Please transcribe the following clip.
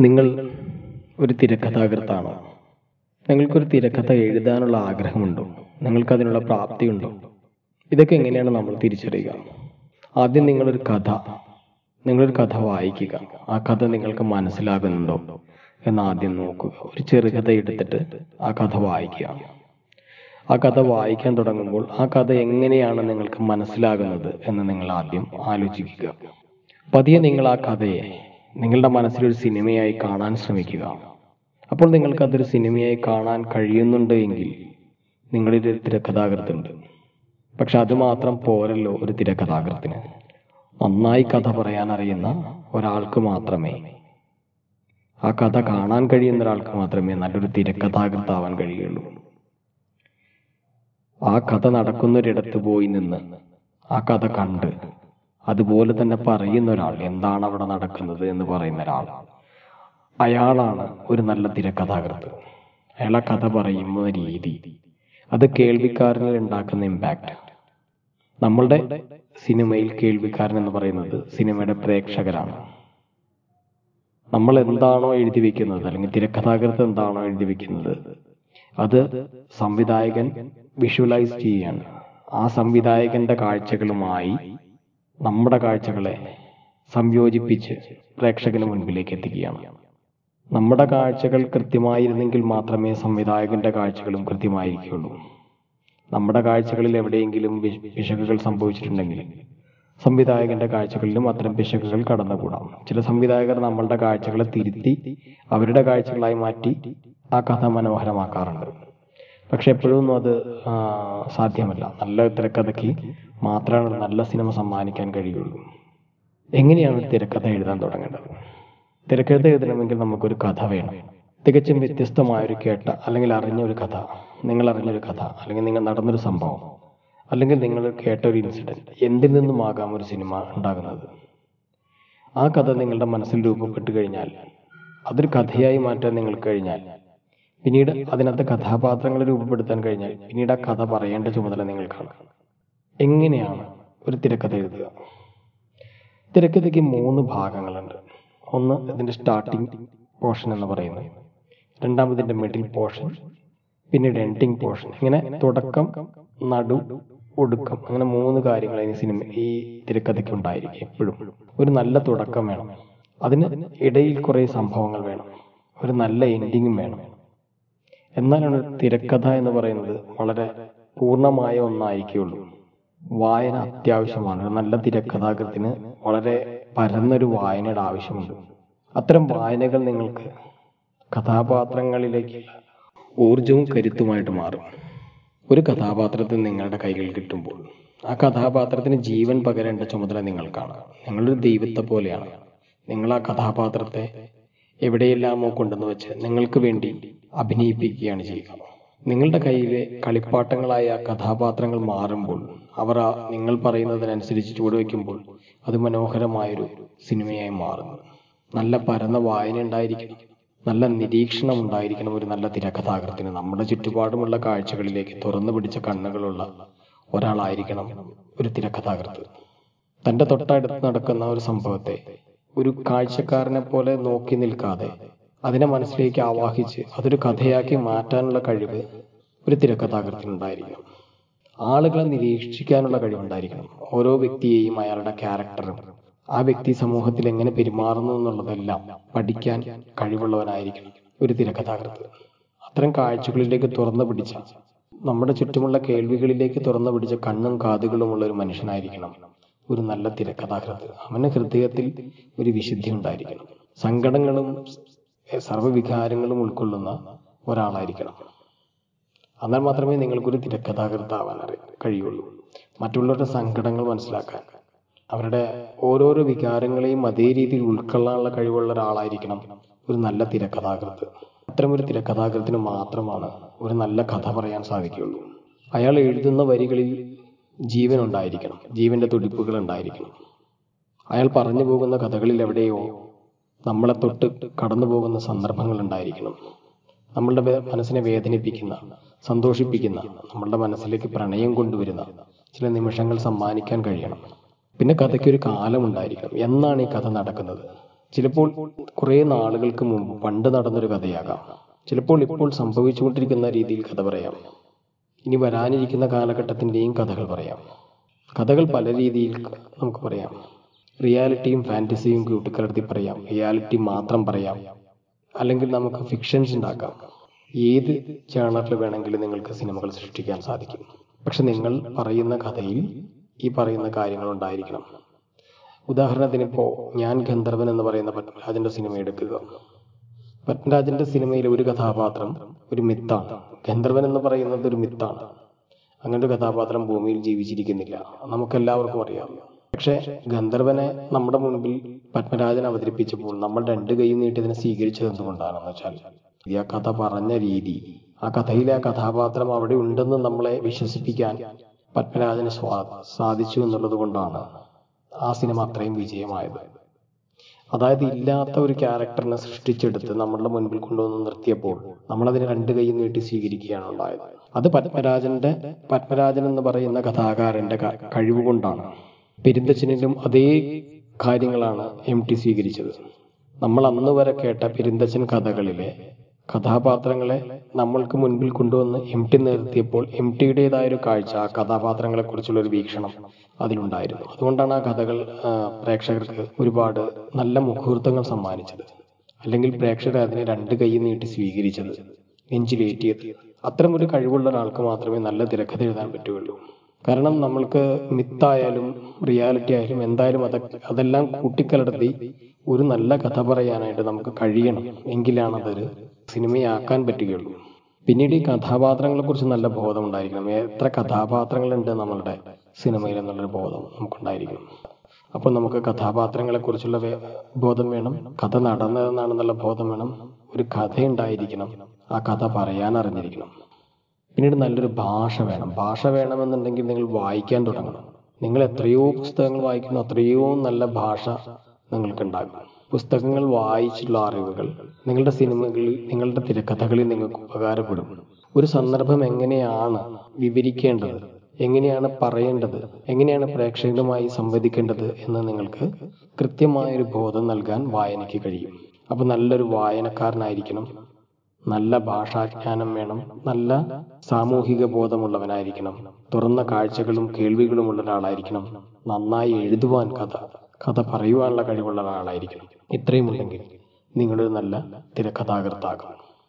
നിങ്ങൾ ഒരു തിരക്കഥാകൃത്താണോ? നിങ്ങൾക്കൊരു തിരക്കഥ എഴുതാനുള്ള ആഗ്രഹമുണ്ടോ? പ്രാപ്തി പ്രാപ്തിയുണ്ടോ? ഇതൊക്കെ എങ്ങനെയാണ് നമ്മൾ തിരിച്ചറിയുക? ആദ്യം നിങ്ങളൊരു കഥ നിങ്ങളൊരു കഥ വായിക്കുക. ആ കഥ നിങ്ങൾക്ക് മനസ്സിലാകുന്നുണ്ടോ എന്ന് ആദ്യം നോക്കുക. ഒരു ചെറുകഥ എടുത്തിട്ട് ആ കഥ വായിക്കുക. ആ കഥ വായിക്കാൻ തുടങ്ങുമ്പോൾ ആ കഥ എങ്ങനെയാണ് നിങ്ങൾക്ക് മനസ്സിലാകുന്നത് എന്ന് നിങ്ങൾ ആദ്യം ആലോചിക്കുക. പതിയെ നിങ്ങൾ ആ കഥയെ നിങ്ങളുടെ മനസ്സിൽ ഒരു സിനിമയായി കാണാൻ ശ്രമിക്കുക. അപ്പോൾ നിങ്ങൾക്ക് അതൊരു സിനിമയായി കാണാൻ കഴിയുന്നുണ്ട് എങ്കിൽ നിങ്ങളിൽ ഒരു തിരക്കഥാകൃത്തുണ്ട്. പക്ഷെ അത് മാത്രം പോരല്ലോ ഒരു തിരക്കഥാകൃത്തിന്. നന്നായി കഥ പറയാൻ അറിയുന്ന ഒരാൾക്ക് മാത്രമേ. ആ കഥ കാണാൻ കഴിയുന്ന ഒരാൾക്ക് മാത്രമേ നല്ലൊരു തിരക്കഥാകൃത്താവാൻ കഴിയുള്ളൂ. ആ കഥ നടക്കുന്നൊരിടത്ത് പോയി നിന്ന് ആ കഥ കണ്ട് അതുപോലെ തന്നെ പറയുന്ന ഒരാൾ എന്താണ് അവിടെ നടക്കുന്നത്? എന്ന് പറയുന്ന ഒരാൾ. അയാളാണ് ഒരു നല്ല തിരക്കഥാകൃത്ത്. അയാൾ കഥ പറയുന്ന രീതി. അത് കേൾവിക്കാരനിൽ ഉണ്ടാക്കുന്ന ഇമ്പാക്റ്റ് നമ്മളുടെ സിനിമയിൽ കേൾവിക്കാരൻ എന്ന് പറയുന്നത് സിനിമയുടെ പ്രേക്ഷകരാണ്. നമ്മൾ എന്താണോ എഴുതി വെക്കുന്നത് അല്ലെങ്കിൽ തിരക്കഥാകൃത്ത് എന്താണോ എഴുതി വെക്കുന്നത് അത് സംവിധായകൻ വിഷ്വലൈസ് ചെയ്യാണ് ആ സംവിധായകന്റെ കാഴ്ചകളുമായി നമ്മുടെ കാഴ്ചകളെ സംയോജിപ്പിച്ച് പ്രേക്ഷകന് മുൻപിലേക്ക് എത്തിക്കുകയാണ്. നമ്മുടെ കാഴ്ചകൾ കൃത്യമായിരുന്നെങ്കിൽ മാത്രമേ സംവിധായകന്റെ കാഴ്ചകളും കൃത്യമായിരിക്കുള്ളൂ നമ്മുടെ കാഴ്ചകളിൽ എവിടെയെങ്കിലും പിശകുകൾ സംഭവിച്ചിട്ടുണ്ടെങ്കിൽ സംവിധായകന്റെ കാഴ്ചകളിലും അത്തരം പിശകുകൾ കടന്നുകൂടാം. ചില സംവിധായകർ നമ്മളുടെ കാഴ്ചകളെ തിരുത്തി അവരുടെ കാഴ്ചകളായി മാറ്റി ആ കഥ മനോഹരമാക്കാറുണ്ട്. പക്ഷെ എപ്പോഴും അത് സാധ്യമല്ല. നല്ല തിരക്കഥയ്ക്ക് മാത്രമാണ് ഒരു നല്ല സിനിമ സമ്മാനിക്കാൻ കഴിയുള്ളൂ. എങ്ങനെയാണ് ഒരു തിരക്കഥ എഴുതാൻ തുടങ്ങേണ്ടത്? തിരക്കഥ എഴുതണമെങ്കിൽ നമുക്കൊരു കഥ വേണം. തികച്ചും വ്യത്യസ്തമായൊരു കേട്ട അല്ലെങ്കിൽ അറിഞ്ഞൊരു കഥ നിങ്ങൾ അറിഞ്ഞൊരു കഥ അല്ലെങ്കിൽ നിങ്ങൾ നടന്നൊരു സംഭവം അല്ലെങ്കിൽ നിങ്ങൾ കേട്ട ഒരു ഇൻസിഡന്റ് എന്തിൽ നിന്നുമാകാം ഒരു സിനിമ ഉണ്ടാകുന്നത്? ആ കഥ നിങ്ങളുടെ മനസ്സിൽ രൂപപ്പെട്ടു കഴിഞ്ഞാൽ അതൊരു കഥയായി മാറ്റാൻ നിങ്ങൾക്ക് കഴിഞ്ഞാൽ പിന്നീട് അതിനകത്ത് കഥാപാത്രങ്ങളെ രൂപപ്പെടുത്താൻ കഴിഞ്ഞാൽ പിന്നീട് ആ കഥ പറയേണ്ട ചുമതല നിങ്ങൾക്കാണ്. എങ്ങനെയാണ് ഒരു തിരക്കഥ എഴുതുക? തിരക്കഥയ്ക്ക് മൂന്ന് ഭാഗങ്ങളുണ്ട്. ഒന്ന് ഇതിന്റെ സ്റ്റാർട്ടിംഗ് പോർഷൻ എന്ന് പറയുന്നത് രണ്ടാമതിന്റെ മിഡിൽ പോർഷൻ പിന്നീട് എൻഡിങ് പോർഷൻ ഇങ്ങനെ തുടക്കം നടു ഒടുക്കം. അങ്ങനെ മൂന്ന് കാര്യങ്ങൾ ഈ സിനിമ ഈ തിരക്കഥയ്ക്ക് ഉണ്ടായിരിക്കും എപ്പോഴും. ഒരു നല്ല തുടക്കം വേണം. അതിന് ഇടയിൽ കുറേ സംഭവങ്ങൾ വേണം. ഒരു നല്ല എൻഡിങ്ങും വേണം. എന്നാലാണ് തിരക്കഥ എന്ന് പറയുന്നത് വളരെ പൂർണമായ ഒന്നായിരിക്കുള്ളൂ. വായന അത്യാവശ്യമാണ്. നല്ല തിരക്കഥാകൃത്തിന് വളരെ പരന്നൊരു വായനയുടെ ആവശ്യമുണ്ട്. അത്തരം വായനകൾ നിങ്ങൾക്ക് കഥാപാത്രങ്ങളിലേക്ക് ഊർജവും കരുത്തുമായിട്ട് മാറും. ഒരു കഥാപാത്രത്തെ നിങ്ങളുടെ കൈകളിൽ കിട്ടുമ്പോൾ ആ കഥാപാത്രത്തിന് ജീവൻ പകരേണ്ട ചുമതല നിങ്ങൾക്കാണ്. നിങ്ങളൊരു ദൈവത്തെ പോലെയാണ്. നിങ്ങൾ ആ കഥാപാത്രത്തെ എവിടെയെല്ലാമോ കൊണ്ടുവന്ന് വെച്ച് നിങ്ങൾക്ക് വേണ്ടി അഭിനയിപ്പിക്കുകയാണ് ചെയ്യുക. നിങ്ങളുടെ കയ്യിലെ കളിപ്പാട്ടങ്ങളായ കഥാപാത്രങ്ങൾ മാറുമ്പോൾ അവർ ആ നിങ്ങൾ പറയുന്നതിനനുസരിച്ച് ചുവടുവെക്കുമ്പോൾ അത് മനോഹരമായൊരു സിനിമയായി മാറുന്നു. നല്ല പരന്ന വായന ഉണ്ടായിരിക്കണം. നല്ല നിരീക്ഷണം ഉണ്ടായിരിക്കണം ഒരു നല്ല തിരക്കഥാകൃത്തിന്. നമ്മുടെ ചുറ്റുപാടുമുള്ള കാഴ്ചകളിലേക്ക് തുറന്നു പിടിച്ച കണ്ണുകളുള്ള ഒരാളായിരിക്കണം ഒരു തിരക്കഥാകൃത്ത്. തന്റെ തൊട്ടടുത്ത് നടക്കുന്ന ഒരു സംഭവത്തെ ഒരു കാഴ്ചക്കാരനെ പോലെ നോക്കി നിൽക്കാതെ അതിനെ മനസ്സിലേക്ക് ആവാഹിച്ച് അതൊരു കഥയാക്കി മാറ്റാനുള്ള കഴിവ് ഒരു തിരക്കഥാകൃത്തിനുണ്ടായിരിക്കണം. ആളുകളെ നിരീക്ഷിക്കാനുള്ള കഴിവുണ്ടായിരിക്കണം. ഓരോ വ്യക്തിയെയും അയാളുടെ ക്യാരക്ടറും ആ വ്യക്തി സമൂഹത്തിൽ എങ്ങനെ പെരുമാറുന്നു എന്നുള്ളതെല്ലാം പഠിക്കാൻ കഴിവുള്ളവനായിരിക്കണം ഒരു തിരക്കഥാകൃത്ത്. അത്തരം കാഴ്ചകളിലേക്ക് തുറന്നു പിടിച്ച നമ്മുടെ ചുറ്റുമുള്ള കേൾവികളിലേക്ക് തുറന്നു പിടിച്ച കണ്ണും കാതുകളുമുള്ള ഒരു മനുഷ്യനായിരിക്കണം ഒരു നല്ല തിരക്കഥാകൃത്ത്. അവന് ഹൃദയത്തിൽ ഒരു വിശുദ്ധി ഉണ്ടായിരിക്കണം. സങ്കടങ്ങളും സർവവികാരങ്ങളും ഉൾക്കൊള്ളുന്ന ഒരാളായിരിക്കണം. എന്നാൽ മാത്രമേ നിങ്ങൾക്കൊരു തിരക്കഥാകൃത്താവാൻ അറിയ കഴിയുള്ളൂ. മറ്റുള്ളവരുടെ സങ്കടങ്ങൾ മനസ്സിലാക്കാൻ. അവരുടെ ഓരോരോ വികാരങ്ങളെയും അതേ രീതിയിൽ ഉൾക്കൊള്ളാനുള്ള കഴിവുള്ള ഒരാളായിരിക്കണം ഒരു നല്ല തിരക്കഥാകൃത്ത്. അത്തരമൊരു തിരക്കഥാകൃത്തിന് മാത്രമാണ് ഒരു നല്ല കഥ പറയാൻ സാധിക്കുകയുള്ളൂ. അയാൾ എഴുതുന്ന വരികളിൽ ജീവൻ ഉണ്ടായിരിക്കണം. ജീവന്റെ തുടിപ്പുകൾ ഉണ്ടായിരിക്കണം. അയാൾ പറഞ്ഞു പോകുന്ന കഥകളിൽ എവിടെയോ നമ്മളെ തൊട്ട് കടന്നു പോകുന്ന സന്ദർഭങ്ങൾ ഉണ്ടായിരിക്കണം നമ്മളുടെ മനസ്സിനെ വേദനിപ്പിക്കുന്ന സന്തോഷിപ്പിക്കുന്ന നമ്മളുടെ മനസ്സിലേക്ക് പ്രണയം കൊണ്ടുവരുന്ന ചില നിമിഷങ്ങൾ സമ്മാനിക്കാൻ കഴിയണം. പിന്നെ കഥയ്ക്ക് ഒരു കാലം ഉണ്ടായിരിക്കണം. എന്നാണ് ഈ കഥ നടക്കുന്നത്. ചിലപ്പോൾ കുറേ നാളുകൾക്ക് മുമ്പ് പണ്ട് നടന്നൊരു കഥയാകാം. ചിലപ്പോൾ ഇപ്പോൾ സംഭവിച്ചുകൊണ്ടിരിക്കുന്ന രീതിയിൽ കഥ പറയാം. ഇനി വരാനിരിക്കുന്ന കാലഘട്ടത്തിന്റെയും കഥകൾ പറയാം. കഥകൾ പല രീതിയിൽ നമുക്ക് പറയാം. റിയാലിറ്റിയും ഫാന്റസിയും കൂട്ടിക്കലർത്തി പറയാം. റിയാലിറ്റി മാത്രം പറയാം. അല്ലെങ്കിൽ നമുക്ക് ഫിക്ഷൻസ് ഉണ്ടാക്കാം. ഏത് ജേണറിൽ വേണമെങ്കിലും നിങ്ങൾക്ക് സിനിമകൾ സൃഷ്ടിക്കാൻ സാധിക്കും. പക്ഷെ നിങ്ങൾ പറയുന്ന കഥയിൽ ഈ പറയുന്ന കാര്യങ്ങൾ ഉണ്ടായിരിക്കണം. ഉദാഹരണത്തിന് ഇപ്പോൾ ഞാൻ ഗന്ധർവൻ എന്ന് പറയുന്ന പത്മരാജന്റെ സിനിമ എടുക്കുക. പത്മരാജന്റെ സിനിമയിലെ ഒരു കഥാപാത്രം ഒരു മിത്താണ്. ഗന്ധർവൻ എന്ന് പറയുന്നത് ഒരു മിത്താണ്. അങ്ങനെ ഒരു കഥാപാത്രം ഭൂമിയിൽ ജീവിച്ചിരിക്കുന്നില്ല. നമുക്കെല്ലാവർക്കും അറിയാം. പക്ഷെ ഗന്ധർവനെ നമ്മുടെ മുൻപിൽ പത്മരാജൻ അവതരിപ്പിച്ചപ്പോൾ നമ്മൾ രണ്ട് കൈ നീട്ടി അതിനെ സ്വീകരിച്ചത് എന്തുകൊണ്ടാണെന്ന് വെച്ചാൽ ഈ ആ കഥ പറഞ്ഞ രീതി ആ കഥയിലെ ആ കഥാപാത്രം അവിടെ ഉണ്ടെന്ന് നമ്മളെ വിശ്വസിപ്പിക്കാൻ പത്മരാജന് സ്വാ സാധിച്ചു എന്നുള്ളത് കൊണ്ടാണ് ആ സിനിമ അത്രയും വിജയമായത്. അതായത് ഇല്ലാത്ത ഒരു ക്യാരക്ടറിനെ സൃഷ്ടിച്ചെടുത്ത് നമ്മളുടെ മുൻപിൽ കൊണ്ടുവന്ന് നിർത്തിയപ്പോൾ നമ്മളതിനെ രണ്ട് കൈ നീട്ടി സ്വീകരിക്കുകയാണ് ഉണ്ടായത്. അത് പത്മരാജന്റെ പത്മരാജൻ എന്ന് പറയുന്ന കഥാകാരന്റെ കഴിവ് കൊണ്ടാണ്. പെരുന്തച്ചനിലും അതേ കാര്യങ്ങളാണ് എം ടി സ്വീകരിച്ചത്. നമ്മൾ അന്ന് വരെ കേട്ട പെരുന്തച്ഛൻ കഥകളിലെ കഥാപാത്രങ്ങളെ നമ്മൾക്ക് മുൻപിൽ കൊണ്ടുവന്ന് എം ടി നിർത്തിയപ്പോൾ എം ടിയുടേതായ ഒരു കാഴ്ച ആ കഥാപാത്രങ്ങളെ കുറിച്ചുള്ള ഒരു വീക്ഷണം അതിലുണ്ടായിരുന്നു. അതുകൊണ്ടാണ് ആ കഥകൾ പ്രേക്ഷകർക്ക് ഒരുപാട് നല്ല മുഹൂർത്തങ്ങൾ സമ്മാനിച്ചത്. അല്ലെങ്കിൽ പ്രേക്ഷകർ അതിനെ രണ്ട് കൈ നീട്ടി സ്വീകരിച്ചത്. നെഞ്ചിലേറ്റിയത്. അത്തരം ഒരു കഴിവുള്ള ഒരാൾക്ക് മാത്രമേ നല്ല തിരക്കഥ എഴുതാൻ പറ്റുകയുള്ളൂ. കാരണം നമ്മൾക്ക് മിത്തായാലും റിയാലിറ്റി ആയാലും എന്തായാലും അത അതെല്ലാം കൂട്ടിക്കലർത്തി ഒരു നല്ല കഥ പറയാനായിട്ട് നമുക്ക് കഴിയണം. എങ്കിലാണ് അതൊരു സിനിമയാക്കാൻ പറ്റുകയുള്ളൂ. പിന്നീട് ഈ കഥാപാത്രങ്ങളെ കുറിച്ച് നല്ല ബോധം ഉണ്ടായിരിക്കണം എത്ര കഥാപാത്രങ്ങളുണ്ട് നമ്മളുടെ സിനിമയിൽ എന്നുള്ളൊരു ബോധം നമുക്കുണ്ടായിരിക്കണം. അപ്പോൾ നമുക്ക് കഥാപാത്രങ്ങളെക്കുറിച്ചുള്ള ബോധം വേണം. കഥ നടന്നതെന്നാണെന്നുള്ള ബോധം വേണം. ഒരു കഥ ഉണ്ടായിരിക്കണം ആ കഥ പറയാൻ അറിഞ്ഞിരിക്കണം പിന്നീട് നല്ലൊരു ഭാഷ വേണം. ഭാഷ വേണമെന്നുണ്ടെങ്കിൽ നിങ്ങൾ വായിക്കാൻ തുടങ്ങണം. നിങ്ങൾ എത്രയോ പുസ്തകങ്ങൾ വായിക്കുന്നു അത്രയോ നല്ല ഭാഷ നിങ്ങൾക്കുണ്ടാകും. പുസ്തകങ്ങൾ വായിച്ചുള്ള അറിവുകൾ നിങ്ങളുടെ സിനിമകളിൽ നിങ്ങളുടെ തിരക്കഥകളിൽ നിങ്ങൾക്ക് ഉപകാരപ്പെടും. ഒരു സന്ദർഭം എങ്ങനെയാണ് വിവരിക്കേണ്ടത്? എങ്ങനെയാണ് പറയേണ്ടത്? എങ്ങനെയാണ് പ്രേക്ഷകരുമായി സംവദിക്കേണ്ടത് എന്ന് നിങ്ങൾക്ക് കൃത്യമായൊരു ബോധം നൽകാൻ വായനയ്ക്ക് കഴിയും. അപ്പൊ നല്ലൊരു വായനക്കാരനായിരിക്കണം. നല്ല ഭാഷാജ്ഞാനം വേണം. നല്ല സാമൂഹിക ബോധമുള്ളവനായിരിക്കണം. തുറന്ന കാഴ്ചകളും കേൾവികളുമുള്ള ഒരാളായിരിക്കണം. നന്നായി എഴുതുവാൻ കഥ കഥ പറയുവാനുള്ള കഴിവുള്ള ഒരാളായിരിക്കണം. ഇത്രയും ഉണ്ടെങ്കിൽ നിങ്ങളൊരു നല്ല തിരക്കഥാകൃത്താകും.